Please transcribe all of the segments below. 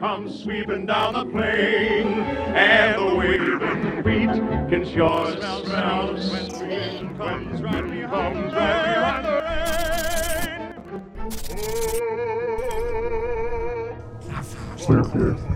comes sweeping down the plain, and the waving wheat can sure smell, smell when spring comes right behind, the rain. Clear fear.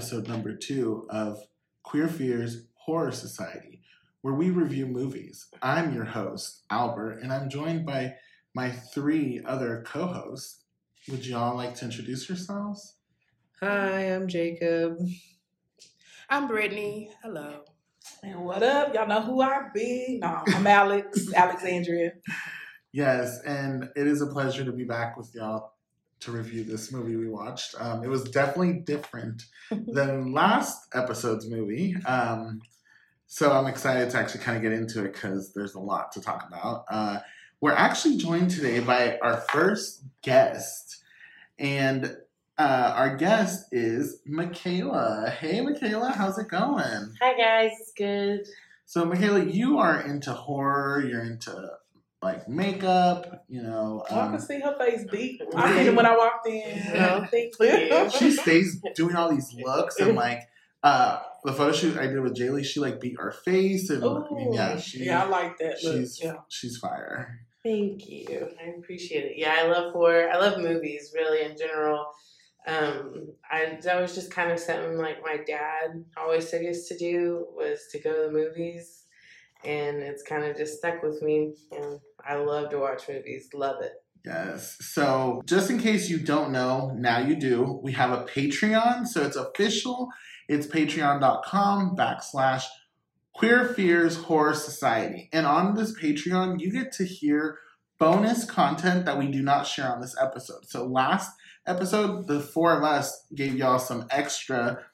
Episode number two of Queer Fears Horror Society, where we review movies. I'm your host, Albert, and I'm joined by my three other co hosts. Would you all like to introduce yourselves? Hi, I'm Jacob. I'm Brittany. Hello. And what up? Y'all know who I be? No, I'm Alex, Alexandria. Yes, and it is a pleasure to be back with y'all to review this movie we watched. Um, it was definitely different than last episode's movie. Um, so I'm excited to actually kind of get into it because there's a lot to talk about. Uh, we're actually joined today by our first guest, and uh, our guest is Michaela. Hey, Michaela, how's it going? Hi, guys. It's good. So, Michaela, you are into horror. You're into like makeup. You know, I um, can see her face deep. I seen it when I walked in. Thank you. she stays doing all these looks and like uh the photo shoot I did with Jaylee, she like beat her face and I mean, yeah, she, yeah, I like that. Look, she's yeah. she's fire. Thank you. I appreciate it. Yeah, I love horror. I love movies, really, in general. Um, I that was just kind of something like my dad always took us to do was to go to the movies, and it's kind of just stuck with me. And I love to watch movies. Love it. Yes. So just in case you don't know, now you do. We have a Patreon, so it's official. It's patreon.com backslash Queer Fears Horror Society. And on this Patreon, you get to hear bonus content that we do not share on this episode. So last episode, the four of us gave y'all some extra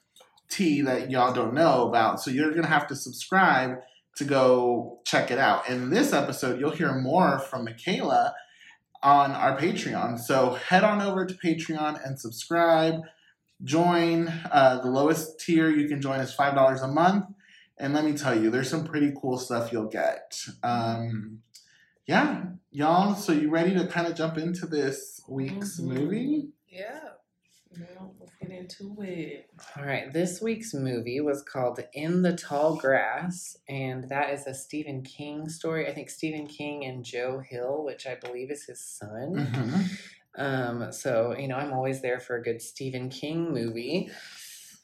tea that y'all don't know about. So you're gonna have to subscribe to go check it out. In this episode, you'll hear more from Michaela on our Patreon. So head on over to Patreon and subscribe. Join uh, the lowest tier you can join is five dollars a month, and let me tell you, there's some pretty cool stuff you'll get. Um, yeah, y'all. So you ready to kind of jump into this week's Mhm. movie? Yeah. Well, let's get into it. All right, this week's movie was called In the Tall Grass, and that is a Stephen King story. I think Stephen King and Joe Hill, which I believe is his son. Mhm. Um, so, you know, I'm always there for a good Stephen King movie.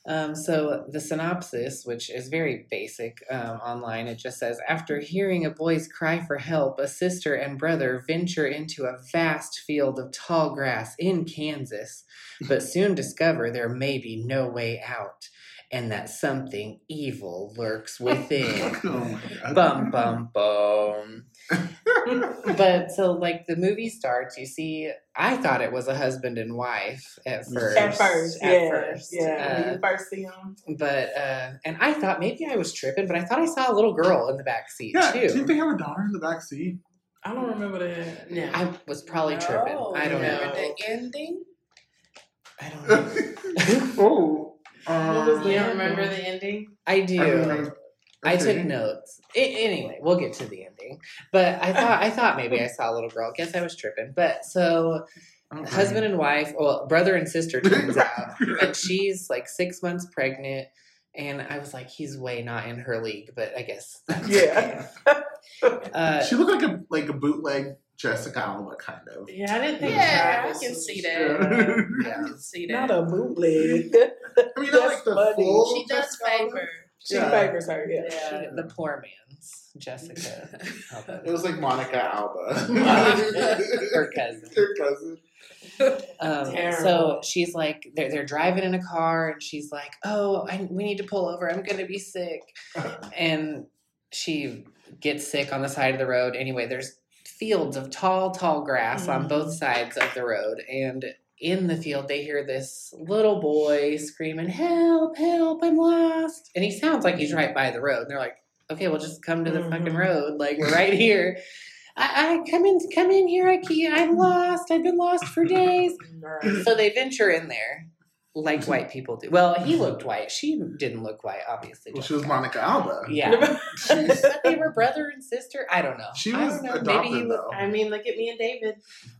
Um, so, the synopsis, which is very basic um, online, it just says After hearing a boy's cry for help, a sister and brother venture into a vast field of tall grass in Kansas, but soon discover there may be no way out and that something evil lurks within. oh my god. bum, bum, bum but so like the movie starts you see i thought it was a husband and wife at first At first, at yeah, first yeah. when Uh, you first see him, but uh and i thought maybe i was tripping but i thought i saw a little girl in the back seat Yeah, too didn't they have a daughter in the back seat? I don't remember that. No. i was probably tripping i don't Remember know the ending? i don't know oh. What was Um, you don't remember the ending? i do I remember- I okay. took notes. I, anyway, we'll get to the ending. But I thought I thought maybe I saw a little girl. Guess I was tripping. But so Okay. husband and wife, well, brother and sister turns out, and she's like six months pregnant. And I was like, he's way not in her league, but I guess. that's Yeah. okay. Uh, She looked like a like a bootleg Jessica Alba kind of. yeah, I didn't think. Yeah, I Travis can see that. Yeah. I can see Not that. a bootleg. I mean, not like the That's funny. full She does Jessica Alba. She Yeah. favors her. Yeah. She- the poor man's Jessica. Alba. It was like Monica Alba. Her cousin. Her cousin. Um, so she's like, they're, they're driving in a car, and she's like, "Oh, I, we need to pull over. I'm gonna be sick." And she gets sick on the side of the road. Anyway, there's fields of tall, tall grass on both sides of the road, and in the field they hear this little boy screaming, "Help! Help! I'm lost!" And he sounds like he's right by the road. And they're like, okay, well, just come to the fucking Mhm. road. Like we're right here. I, I come in, come in here. I can't. I'm lost. I've been lost for days. So they venture in there, like mm-hmm. white people do. Well, he looked white. She didn't look white, obviously. Well, she was Monica Alba. Yeah, but they were brother and sister. I don't know. She was know. adopted Maybe he was. though. I mean, look at me and David.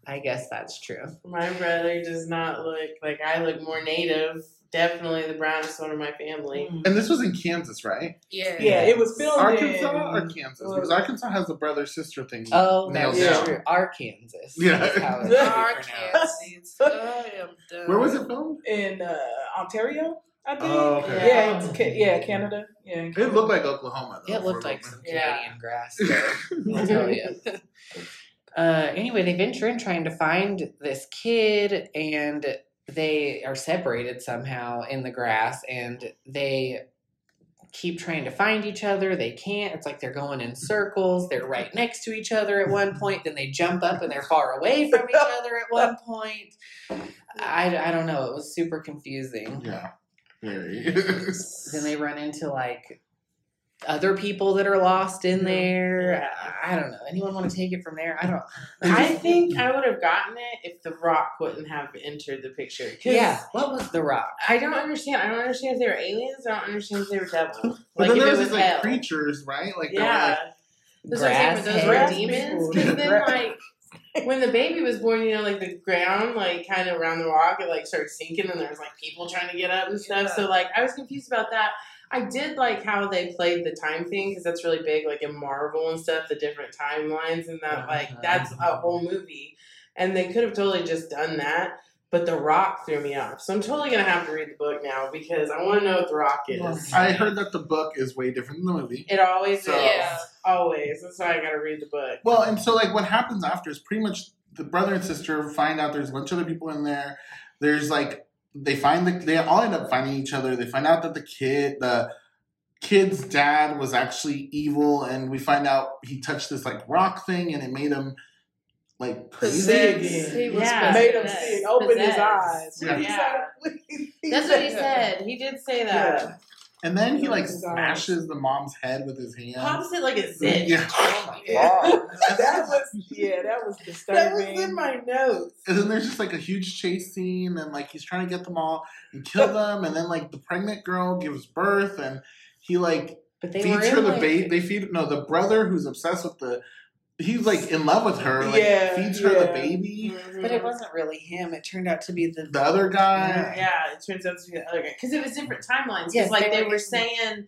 I guess that's true. My brother does not look like I look more native. Definitely the brownest one of my family. And this was in Kansas, right? Yeah. Yeah, it was filmed Arkansas in or Kansas? well- Because Arkansas has the brother sister thing. Oh, nailed that's Yeah. true. Arkansas. Yeah. is how it should be pronounced. Arkansas. I am done. Where was it filmed? in uh, Ontario. I think. Oh, okay. Yeah, it's Ca- yeah, Canada. Yeah, in It looked like Oklahoma. Though, It looked like some little Yeah. Canadian grass. I'll tell you. Uh, anyway, they venture in trying to find this kid, and they are separated somehow in the grass, and they keep trying to find each other. They can't. It's like they're going in circles. They're right next to each other at one point. Then they jump up and they're far away from each other at one point. I, I don't know. It was super confusing. Yeah. Very. Then they run into like other people that are lost in there. I, I don't know. Anyone want to take it from there? I don't. I think I would have gotten it if The Rock wouldn't have entered the picture. Yeah. What was the rock? I don't understand. I don't understand if they were aliens. I don't understand if they were devils. But Like then if there it was was like hell. creatures, right? Like they were, Yeah. like, That's what I'm but those were demons. people. Because then, like, when the baby was born, you know, like the ground, like, kind of around the rock, it like started sinking, and there was like people trying to get up and stuff. So, like, I was confused about that. I did like how they played the time thing because that's really big, like in Marvel and stuff, the different timelines, and that, like, Uh-huh. that's a whole movie. And they could have totally just done that. But The Rock threw me off. So I'm totally going to have to read the book now because I want to know what The Rock is. I heard that the book is way different than the movie. It always So- is. Yeah. Always. That's why I got to read the book. Well, and so like what happens after is pretty much the brother and sister find out there's a bunch of other people in there. There's like they find the they all end up finding each other. They find out that the kid the kid's dad was actually evil, and we find out he touched this like rock thing, and it made him like crazy. Possessed. He was Yeah. made him possessed. see, open his eyes. Yeah. Yeah. He That's said what he that. said. He did say that. Yeah. And then he oh like His eyes. smashes the mom's head with his hand. Pops it like a zit. Yeah. Oh my god. that was yeah, that was disturbing. That was in my notes. And then there's just like a huge chase scene, and like he's trying to get them all and kill them, and then like the pregnant girl gives birth, and he like But they feeds her the like, baby. They feed no the brother who's obsessed with the. He's like in love with her. Like Yeah, feeds her the baby. But it wasn't really him. It turned out to be the The other guy. Yeah, it turns out to be the other guy. Because it was different timelines. Because, Yes, like, they they were- were saying,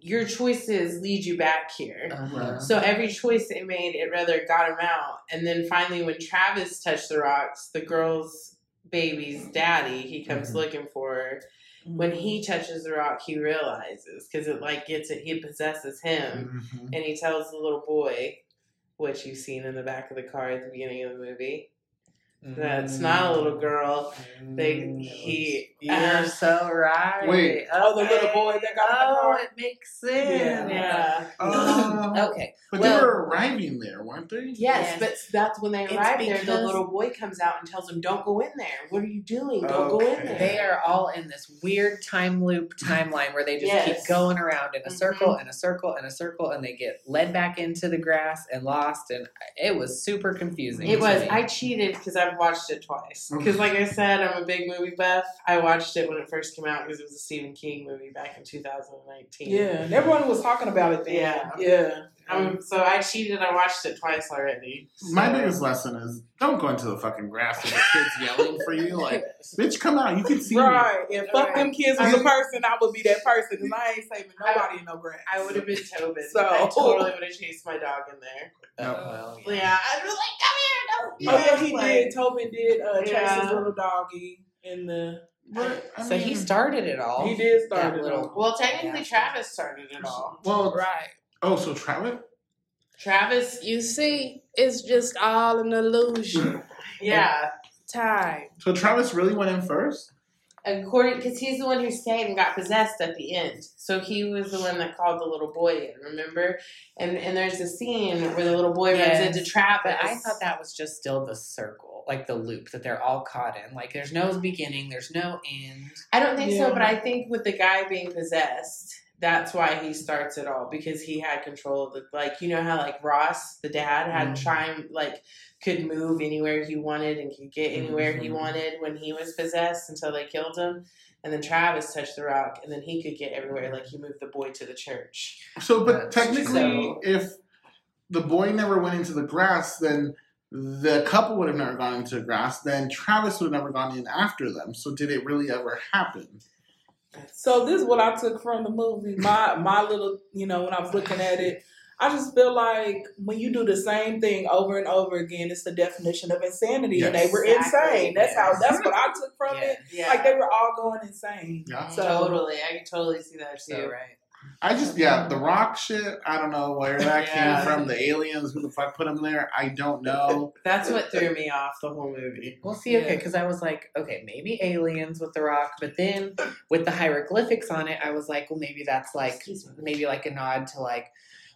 your choices lead you back here. Uh-huh. So every choice they made, it rather got him out. And then finally, when Travis touched the rocks, the girl's baby's daddy, he comes Mhm. looking for her. When he touches the rock, he realizes because it like gets it, he possesses him, Mhm. and he tells the little boy, which you've seen in the back of the car at the beginning of the movie, that's not a little girl. They he You're uh, so right. Wait. Oh, the little boy that got in the Oh, it makes sense. yeah. Oh. Okay. But well, they were arriving there, weren't they? Yes, Yes. but that's when they It's arrive there. The little boy comes out and tells them, "Don't go in there. What are you doing? Don't go in there." They are all in this weird time loop timeline where they just Yes. keep going around in a Mhm. circle and a circle and a circle and they get led back into the grass and lost and it was super confusing. It was. me. I cheated because I've watched it twice. Because, like I said, I'm a big movie buff. I watched it when it first came out because it was a Stephen King movie back in 2019. Yeah, and everyone was talking about it then. Yeah. Yeah. Um, so I cheated. I watched it twice already. My biggest lesson is don't go into the fucking grass with the kids yelling for you. Like, bitch, come out. You can see me. Right. If fuck them kids was I- a person, I would be that person because I ain't saving nobody in no grass. I would have been Tobin. So- I totally would have chased my dog in there. Oh, well, yeah. Yeah, I was like, "Come here, Oh don't." yeah, he Like, did. Tobin did uh, chase his little doggy in the. But, I So he started it all. He did start it little- all. Well, technically, Yeah. Travis started it all. Well, Right. Oh, so Travis? Travis, You see, it's just all an illusion. yeah. Time. So Travis really went in first? According, because he's the one who stayed and got possessed at the end. So he was the one that called the little boy in. Remember? And and there's a scene where the little boy Yes. runs into Travis. But I thought that was just still the circle, like the loop that they're all caught in. Like there's no beginning, there's no end. I don't think Yeah. so, but I think with the guy being possessed, that's why he starts it all because he had control of the like you know how like Ross the dad had Mhm. time like could move anywhere he wanted and could get anywhere he Mhm. wanted when he was possessed until they killed him and then Travis touched the rock and then he could get everywhere like he moved the boy to the church So, but That's technically, true. if the boy never went into the grass, then the couple would have never gone into the grass. Then Travis would have never gone in after them. So, did it really ever happen? So this is what I took from the movie. My my little, you know, when I was looking at it, I just feel like when you do the same thing over and over again, it's the definition of insanity, and they were Exactly. insane. That's how. That's what I took from Yeah. it. yeah Like they were all going insane. Yeah. So totally I can totally see that too So right. I just, yeah, the rock shit. I don't know where that Yeah. came from. The aliens, who the fuck put them there? I don't know. that's what threw me off the whole movie Well, see, okay, Yeah. because I was like, okay, maybe aliens with the rock, but then with the hieroglyphics on it, I was like, well, maybe that's like, maybe like a nod to like,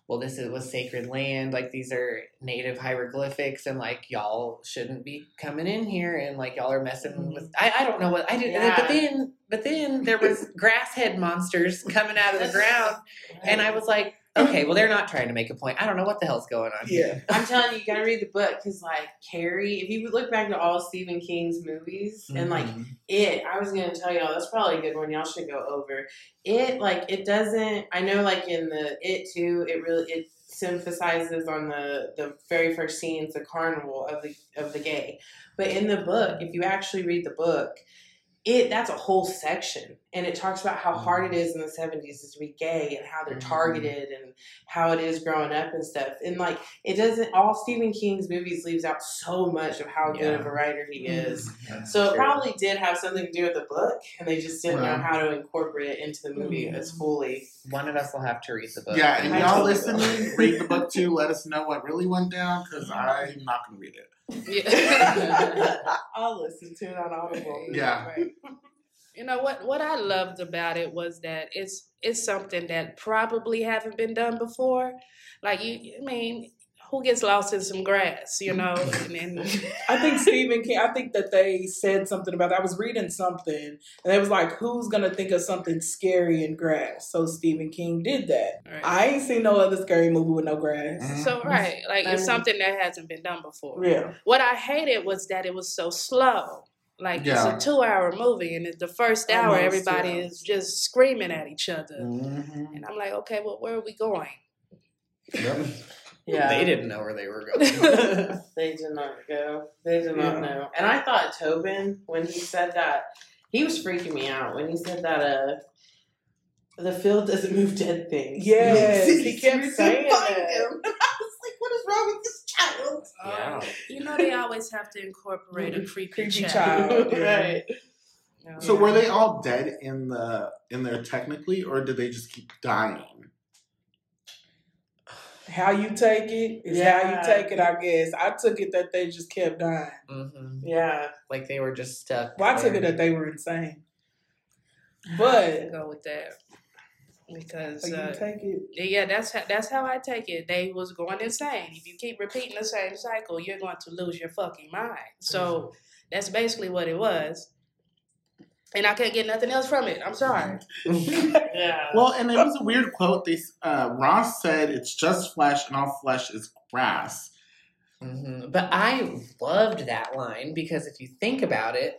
well, this is was sacred land, like these are native hieroglyphics, and like y'all shouldn't be coming in here, and like y'all are messing mm-hmm. with. I, I don't know what I did, Yeah. but then but then there was grass head monsters coming out of the ground, and I was like, okay, well they're not trying to make a point. I don't know what the hell's going on. here. yeah, I'm telling you, you gotta read the book because, like, Carrie, if you look back to all Stephen King's movies and, like, Mhm. it, I was gonna tell y'all, that's probably a good one y'all should go over. It, like, it doesn't, I know, like, in the, it too, it really, it emphasizes on the, the very first scenes, the carnival of the, of the gay. But in the book, if you actually read the book, it that's a whole section. And it talks about how hard it mm-hmm. is in the 70s to be gay and how they're Mhm. targeted and how it is growing up and stuff. And like it doesn't all stephen king's movies leaves out so much of how good of a writer he mm-hmm. is. That's so it probably did have something to do with the book and they just didn't know how to incorporate it into the movie mm-hmm. as fully. One of us will have to read the book. Yeah, and I y'all totally listening, read the book too. Let us know what really went down because I'm not going to read it. i'll listen to it on audible Yeah. Right. You know what? What I loved about it was that it's it's something that probably haven't been done before. Like you, I mean, who gets lost in some grass? You know, and, and I think Stephen King. I think that they said something about. That. I was reading something, and it was like, "Who's gonna think of something scary in grass?" So Stephen King did that. Right. I ain't seen no other scary movie with no grass. Mhm. so right, like it's Um, something that hasn't been done before. Yeah, What I hated was that it was so slow. Like Yeah. it's a two-hour movie, and at the first hour, Almost, everybody yeah. is just screaming at each other, Mhm. and I'm like, okay, well, where are we going? Yep. Yeah They didn't know where they were going. They did not go. They did not Yeah. know. And I thought Tobin, when he said that, he was freaking me out when he said that. Uh, the field doesn't move dead things. Yes, He he kept couldn't saying find that. him. I was like, "What is wrong with this child?" yeah. You know, they always have to incorporate a creepy, Creepy child. child. Yeah. right. you know? So were they all dead in the in there technically, or did they just keep dying? How you take it is how you take it. I guess I took it that they just kept dying. hmm Yeah. Like they were just stuck. Well, I took it that they were insane. I But go with that because so you uh, take it. yeah, that's how, that's how I take it. They was going insane. If you keep repeating the same cycle, you're going to lose your fucking mind. So that's basically what it was. And I can't get nothing else from it. I'm sorry. Yeah. Well, and it was a weird quote. They uh, Ross said, "It's just flesh, and all flesh is grass." hmm But I loved that line because if you think about it,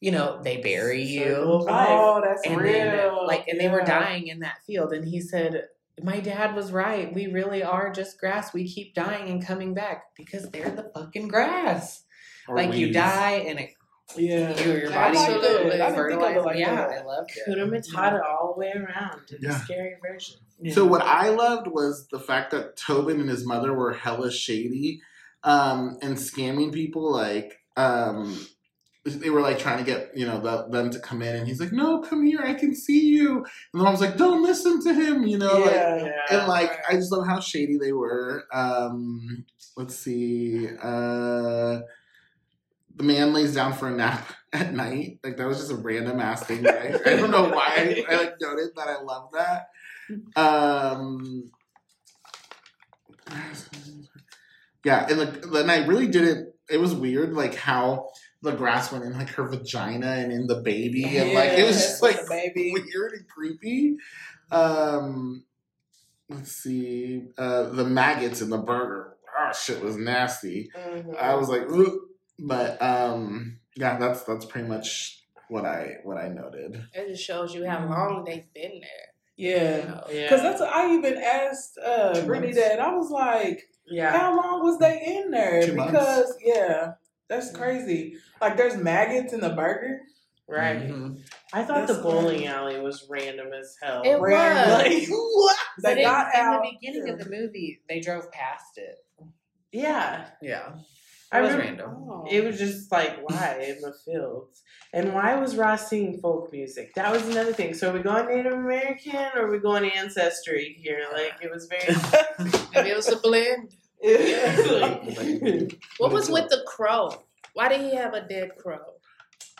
you know, they bury you. Oh, that's and real. then like and they were dying in that field and he said my dad was right we really are just grass we keep dying and coming back because they're the fucking grass Or like you die and it Yeah. your, your I body like that. I didn't think of like yeah that. i loved it Could have been all the way around in Yeah. the scary version. So what I loved was the fact that Tobin and his mother were hella shady, um, and scamming people. Like, um, they were like trying to get you know the, them to come in, and he's like, "No, come here, I can see you." And the mom's like, "Don't listen to him," you know. Like, Yeah. and like I just love how shady they were. Um, let's see. Uh, the man lays down for a nap at night. Like that was just a random ass thing. Right? I don't know why I, I like noted that. I love that. Um, yeah, and the, and I really didn't. It was weird, like how the grass went in like her vagina and in the baby, and like it was just like weird and creepy. Um, let's see, uh, the maggots in the burger. Oh shit, was nasty. Mhm. I was like, Ugh. But um, yeah, that's that's pretty much what I what I noted. It just shows you how long they've been there. Yeah. You know? yeah. Because that's what I even asked uh, Brittany months. that. I was like, yeah. how long was they in there? Two months. because, yeah, that's crazy. Like, there's maggots in the burger. Right. Mhm. I thought That's the bowling alley was random as hell. It Ran- was. Like, what? They in, got in out. the beginning of the movie, they drove past it. yeah. Yeah, I it was remember- random. Oh. It was just like why in the fields, and why was Ross singing folk music? That was another thing. So are we going Native American or are we going ancestry here? Like it was very. Maybe it was a blend. Like, What was with the crow? Why did he have a dead crow?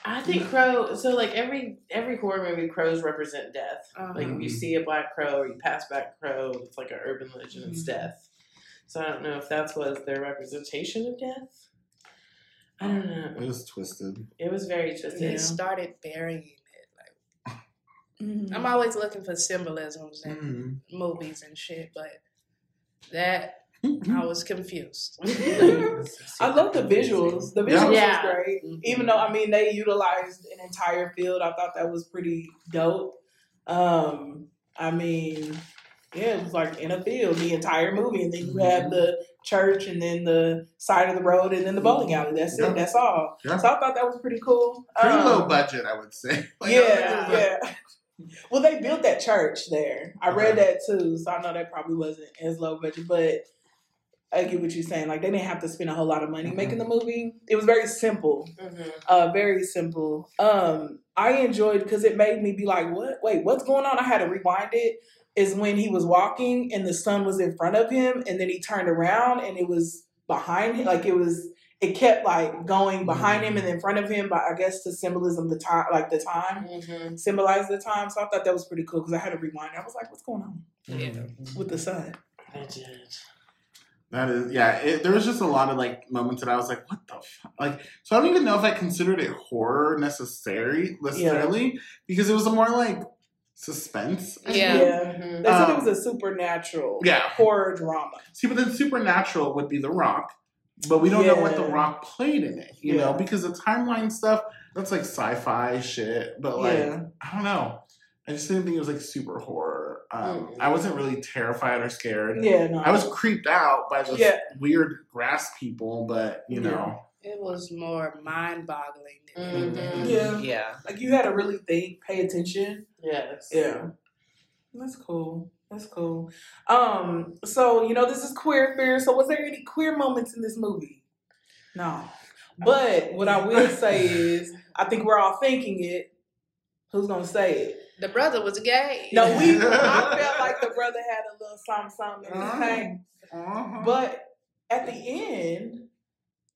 I think crow. So like every every horror movie, crows represent death. Like if you Mhm. see a black crow or you pass by a crow, it's like an urban legend. It's death. So I don't know if that was their representation of death. I don't know. It was twisted. It was very twisted. They started burying it. Like Mhm. I'm always looking for symbolisms in Mhm. movies and shit, but that I was confused. I love the visuals. The visuals Yeah. was great. Mhm. Even though I mean they utilized an entire field, I thought that was pretty dope. Um, I mean, yeah, it was like in a field the entire movie, and then you have the church, and then the side of the road, and then the bowling alley. That's Yeah. it. That's all. Yeah. So I thought that was pretty cool. Pretty Um, low budget, I would say. Like, yeah, yeah. Well, they built that church there. I read that too, so I know that probably wasn't as low budget, but I get what you're saying. Like they didn't have to spend a whole lot of money making the movie. It was very simple, Mhm. uh, very simple. Um, I enjoyed because it made me be like, "What? Wait, what's going on?" I had to rewind it. Is when he was walking and the sun was in front of him, and then he turned around and it was behind him. Like it was, it kept like going behind him and in front of him. But I guess the symbolism the time, like the time Mhm. symbolize the time. So I thought that was pretty cool because I had to rewind. I was like, what's going on Yeah. with the sun? I did. That is, yeah. It, there was just a lot of like moments that I was like, "What the fuck?" Like, so I don't even know if I considered it horror necessary necessarily because it was a more like suspense. I Yeah. think. Mhm. They said Um, it was a supernatural Yeah. horror drama. See, but then supernatural would be The Rock, but we don't know what The Rock played in it. You know, because the timeline stuff that's like sci-fi shit. But like, Yeah. I don't know. I just didn't think it was like super horror. Um, Mm. I wasn't really terrified or scared. Yeah, no. I was creeped out by those Yeah. weird grass people, but you Yeah. know, It was more mind boggling than Mhm. anything. Yeah. Yeah. like you had to really think, pay attention. Yes. Yeah. That's cool. That's cool. Um, so you know this is queer fear. So was there any queer moments in this movie? No. But what I will say is I think we're all thinking it. Who's gonna say it? The brother was gay. No, we I felt like the brother had a little something something in his Uh-huh. Uh-huh. But at the end,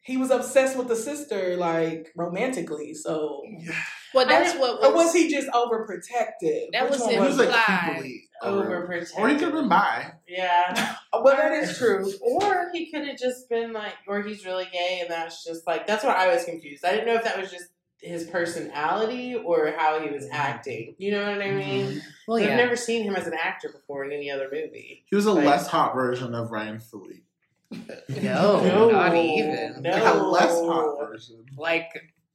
he was obsessed with the sister, like romantically. So, yeah. well, that's what was. or was he just overprotective? That Which was one he was implied. creepily over, Overprotective. or he could have been bi. Yeah. Well, that is true. Or he could have just been like, or he's really gay, and that's just like that's what I was confused. I didn't know if that was just his personality or how he was acting. You know what I mm-hmm. mean? Well, yeah. I've never seen him as an actor before in any other movie. He was a Right. less hot version of Ryan Phillippe. No, not even. No. Like a less hot version. Like,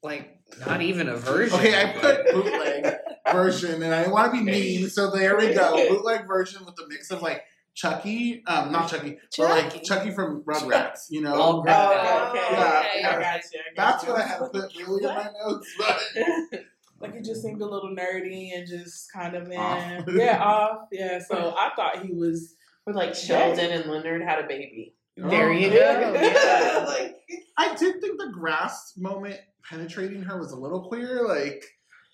like not even a version. Okay, I put bootleg version, and I didn't want to be mean, so there we go. Bootleg version with the mix of like Chucky, um, not Chucky, but like Chucky. Chuckie from Rugrats. You know, Oh, okay, up. okay. Yeah, I got you. I got that's you. what I had to put really in my notes. But Like it just seemed a little nerdy and just kind of man, Off. yeah, off, yeah. So I thought he was Or like Sheldon and Leonard had a baby. Oh, There you go. Yeah. like I did think the grass moment penetrating her was a little queer. Like,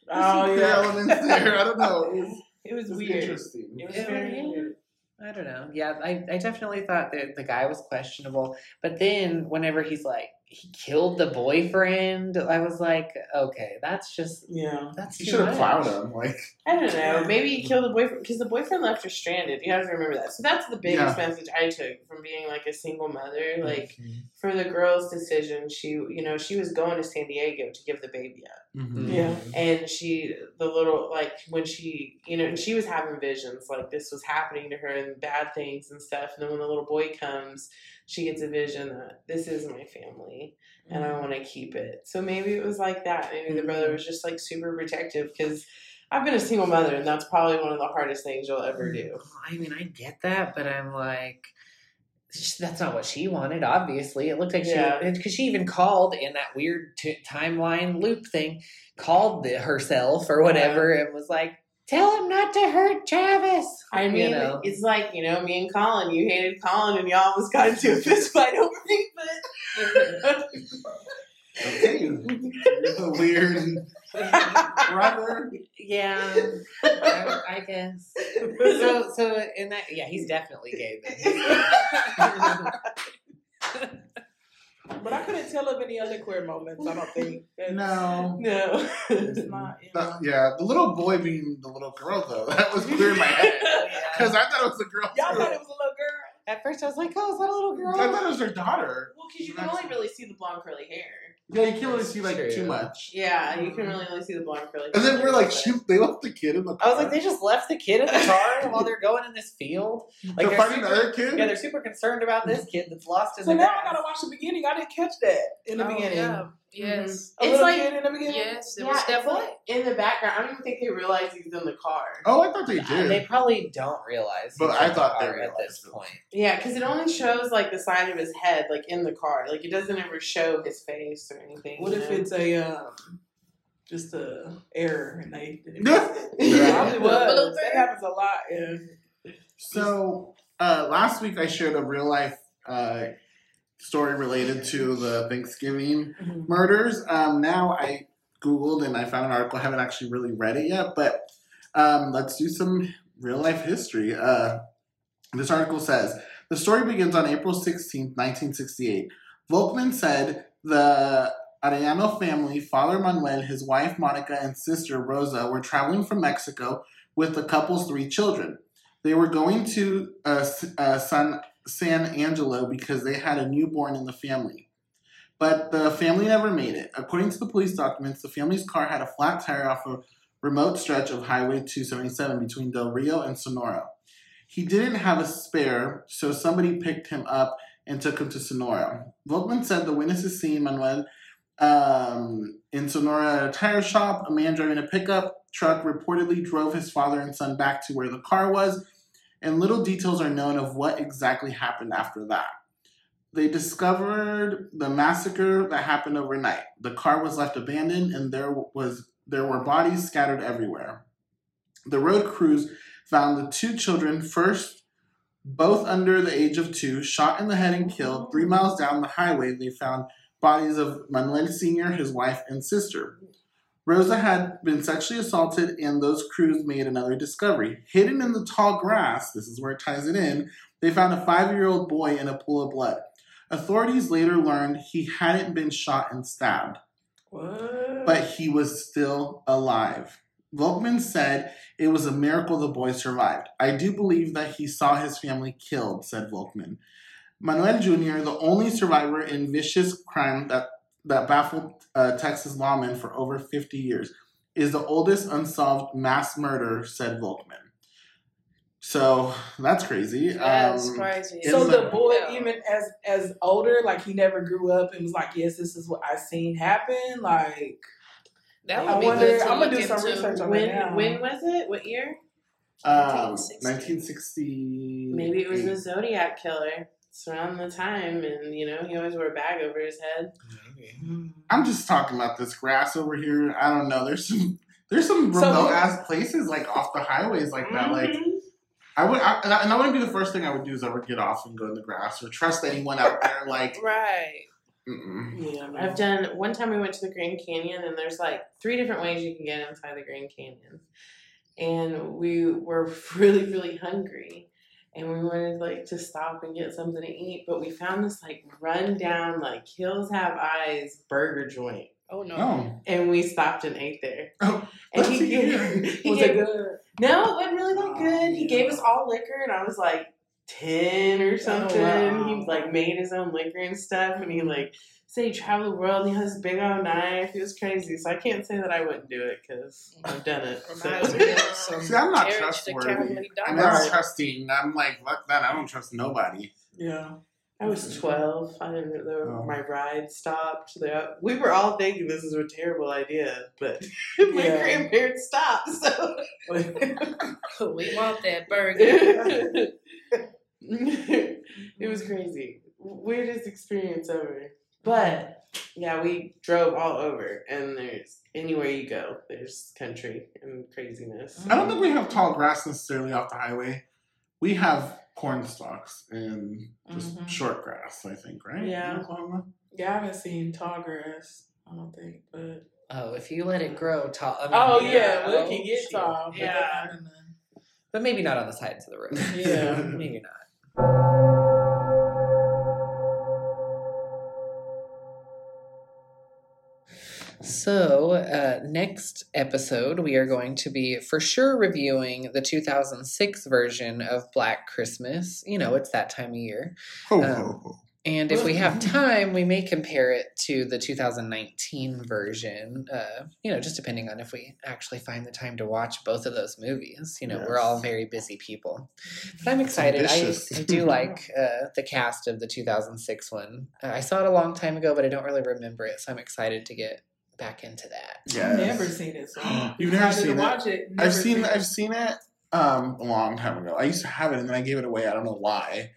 oh, there's Oh, some queer yeah. elements there. I don't know. It was, it was it was weird. interesting. It was Yeah. very weird. I don't know. Yeah, I, I definitely thought that the guy was questionable. But then whenever he's like, he killed the boyfriend, I was like, okay, that's just yeah. that's You should have much. plowed him. Like, I don't know. Maybe he killed the boyfriend because the boyfriend left her stranded. You have to remember that. So that's the biggest message I took from being like a single mother. Like for the girl's decision, she you know she was going to San Diego to give the baby up, Mhm. Yeah. and she the little like when she you know and she was having visions like this was happening to her and bad things and stuff. And then when the little boy comes, she gets a vision that this is my family and I mm. want to keep it. So maybe it was like that. Maybe the brother mm. was just like super protective because I've been a single mother and that's probably one of the hardest things you'll ever do. I mean, I get that, but I'm like, that's not what she wanted. Obviously, it looked like Yeah. she because she even called in that weird t- timeline loop thing, called the, herself or whatever, uh-huh. and was like, "Tell him not to hurt Travis." I mean, you know? it's like, you know, me and Colin, you hated Colin and y'all almost got into a fist fight over me, but Okay. You're the weird brother. yeah, I, I guess. So, so in that, yeah, he's definitely gay. Then. But I couldn't tell of any other queer moments. I don't think. It's- No. no. It's not. You know. The- yeah, the little boy being the little girl though, that was clear in my head. Yeah. Because I thought it was a girl. Y'all too. thought it was a little girl. At first, I was like, "Oh, is that a little girl?" I thought it was her daughter. Well, because you can only really see the blonde curly hair. Yeah, you can't really see like True. too much. Yeah, you can really only see the blonde curly And then we're like, shoot, they left the kid in the car. I was like, they just left the kid in the car while they're going in this field. Like They're they're super, another kid. yeah, they're super concerned about this kid that's lost in So now grass. I gotta watch the beginning. I didn't catch that in the Oh, beginning. yeah. Yes. A It's little like- kid in the beginning. Yes. It yeah, was definitely. like in the background. I don't even think they realized he's in the car. Oh, I thought they Uh, did. They probably don't realize. But he's I in the thought they car at this realized it. point. Yeah, because it only shows like the side of his head, like in the car. Like it doesn't ever show his face or anything. What if know? it's a um, just a error and they? Yeah. It probably was. Blooper. That happens a lot. Yeah. So uh, last week I shared a real life uh, story related to the Thanksgiving Mhm. murders. Um, now I googled and I found an article. I haven't actually really read it yet, but um, let's do some real life history. Uh, this article says the story begins on April 16th, 1968. Volkman said the Arellano family, Father Manuel, his wife Monica, and sister Rosa were traveling from Mexico with the couple's three children. They were going to uh, uh, San, San Angelo because they had a newborn in the family. But the family never made it. According to the police documents, the family's car had a flat tire off a remote stretch of Highway 277 between Del Rio and Sonora. He didn't have a spare, so somebody picked him up and took him to Sonora. Volkman said the witnesses seen Manuel um, in Sonora at a tire shop. A man driving a pickup truck reportedly drove his father and son back to where the car was, and little details are known of what exactly happened after that. They discovered the massacre that happened overnight. The car was left abandoned, and there was there were bodies scattered everywhere. The road crews found the two children first, both under the age of two, shot in the head and killed. Three miles down the highway, they found bodies of Manuel Sr., his wife, and sister. Rosa had been sexually assaulted, and those crews made another discovery. Hidden in the tall grass, this is where it ties it in, they found a five year old boy in a pool of blood. Authorities later learned he hadn't been shot and stabbed, What? but he was still alive. Volkman said it was a miracle the boy survived. I do believe that he saw his family killed, said Volkman. Manuel Jr., the only survivor in vicious crime that, that baffled uh, Texas lawmen for over 50 years, is the oldest unsolved mass murder, said Volkman. So that's crazy. That's Um, crazy. so the- the boy, Yeah. even as as older, like he never grew up and was like, "Yes, this is what I seen happen." Like, that I would be wonder- good I'm gonna do some into. research on when now. when was it? What year? Um, 1960. 1960. Maybe it was the Zodiac killer. It's around the time, and you know he always wore a bag over his head. I'm just talking about this grass over here. I don't know. There's some there's some So- remote ass places like off the highways like that. Like Mhm. I would, I, and I- that wouldn't be the first thing I would do is ever get off and go in the grass or trust anyone out there. Like, Right. mm-mm. yeah. I've done one time we went to the Grand Canyon and there's like three different ways you can get inside the Grand Canyon. And we were really, really hungry. And we wanted like to stop and get something to eat, but we found this like run down like Hills Have Eyes burger joint. Oh no. oh, And we stopped and ate there. oh, And let's he see gave, he was gave it good? No, it wasn't really that oh, good. He gave us all liquor and I was like ten or oh, something. wow. He like made his own liquor and stuff, and he like said he traveled the world. and He has a big old knife. It was crazy. So I can't say that I wouldn't do it because I've done it. So. Reminds me of some See, I'm not Courage trustworthy. I'm not trusting. I'm like, fuck that. I don't trust nobody. Yeah. I was mm-hmm. 12. I didn't know Oh. my ride stopped. The- We were all thinking this is a terrible idea, but my Yeah. grandparents stopped. So we want that burger. it was crazy. Weirdest experience ever. But yeah, we drove all over, and there's anywhere you go, there's country and craziness. I don't think we have tall grass necessarily off the highway. We have corn stalks and just Mhm. short grass, I think, right? Yeah. In Oklahoma? Yeah, I haven't seen tall grass. I don't think, but Oh, if you let it grow tall. I mean, oh yeah, well, oh, it can get shit. tall. but Yeah. not But maybe not on the sides of the road. Yeah. maybe not. So, uh, next episode, we are going to be for sure reviewing the 2006 version of Black Christmas. You know, it's that time of year. Ho, Um, ho, ho. And if we have time, we may compare it to the 2019 version, uh, you know, just depending on if we actually find the time to watch both of those movies. You know, we're all very busy people. But I'm excited. I. I do like uh, the cast of the 2006 one. Uh, I saw it a long time ago, but I don't really remember it. So I'm excited to get back into that. Yeah, I've never seen it. So You've never seen to it? watch it. Never I've seen it. I've seen it um a long time ago. I used to have it and then I gave it away. I don't know why,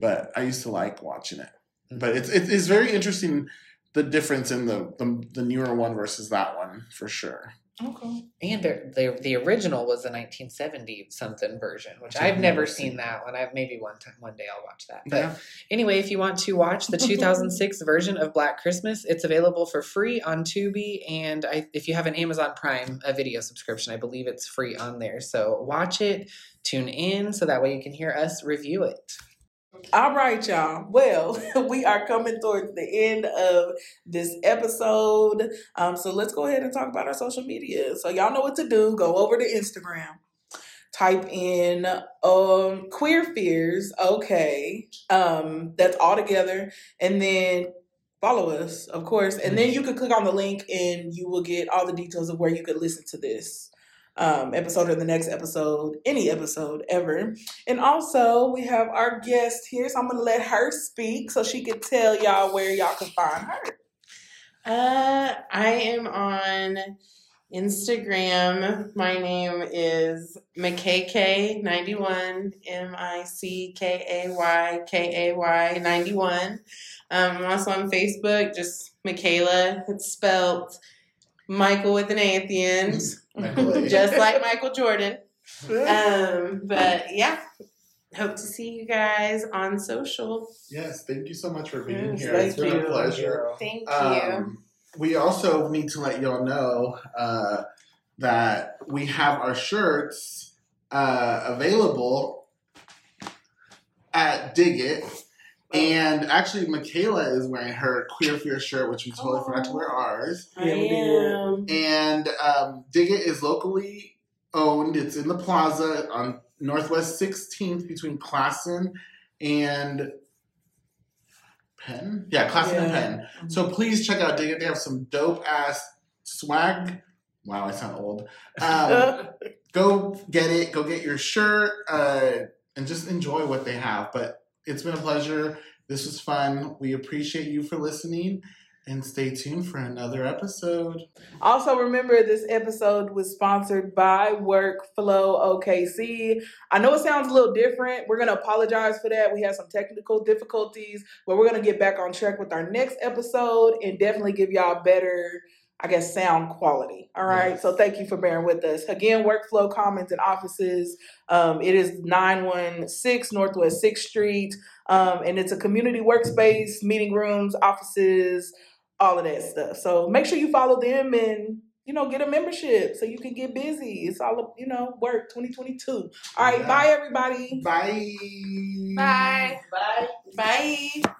but I used to like watching it. Mm-hmm. But it's it is very interesting the difference in the, the the newer one versus that one for sure. Okay. And the, the the original was the 1970 something version, which Which I've I've never never seen seen. that one. I maybe one time, one day I'll watch that. But Yeah. anyway, if you want to watch the 2006 version of Black Christmas, it's available for free on Tubi, and I, if you have an Amazon Prime a video subscription, I believe it's free on there. So watch it, tune in, so that way you can hear us review it. All right, y'all. Well, we are coming towards the end of this episode. Um, so let's go ahead and talk about our social media. So y'all know what to do. Go over to Instagram. Type in um queer fears. Okay. Um, that's all together. And then follow us, of course. And then you can click on the link and you will get all the details of where you could listen to this um episode or the next episode, any episode ever. And also, we have our guest here, so I'm gonna let her speak so she can tell y'all where y'all can find her. Uh, I am on Instagram. My name is McKay91, M I C K A Y K A Y 91. Um, I'm also on Facebook, just Michaela. It's spelled Michael with an A at the end, just like Michael Jordan. Um, but yeah, hope to see you guys on social. Yes, thank you so much for being Yes, here. It's been a pleasure. Thank you. Um, we also need to let y'all know uh, that we have our shirts uh, available at Dig It. And actually, Michaela is wearing her Queer Fear shirt, which we totally forgot to wear ours. I Yeah, we did. am. And um, Dig It is locally owned. It's in the plaza on Northwest 16th between Classen and Penn. Yeah, Classen and Yeah. Penn. So please check out Dig It. They have some dope ass swag. Wow, I sound old. Um, go get it. Go get your shirt uh, and just enjoy what they have. But it's been a pleasure. This was fun. We appreciate you for listening. And stay tuned for another episode. Also, remember this episode was sponsored by Workflow OKC. I know it sounds a little different. We're going to apologize for that. We had some technical difficulties, but we're going to get back on track with our next episode and definitely give y'all better, I guess, sound quality. All right. Yes. So thank you for bearing with us. Again, Workflow Commons and Offices. Um, it is 916 Northwest 6th Street. Um, and it's a community workspace, meeting rooms, offices, all of that stuff. So make sure you follow them and you know get a membership so you can get busy. It's all you know work 2022. All right, Yeah. bye everybody. Bye. Bye. Bye. Bye.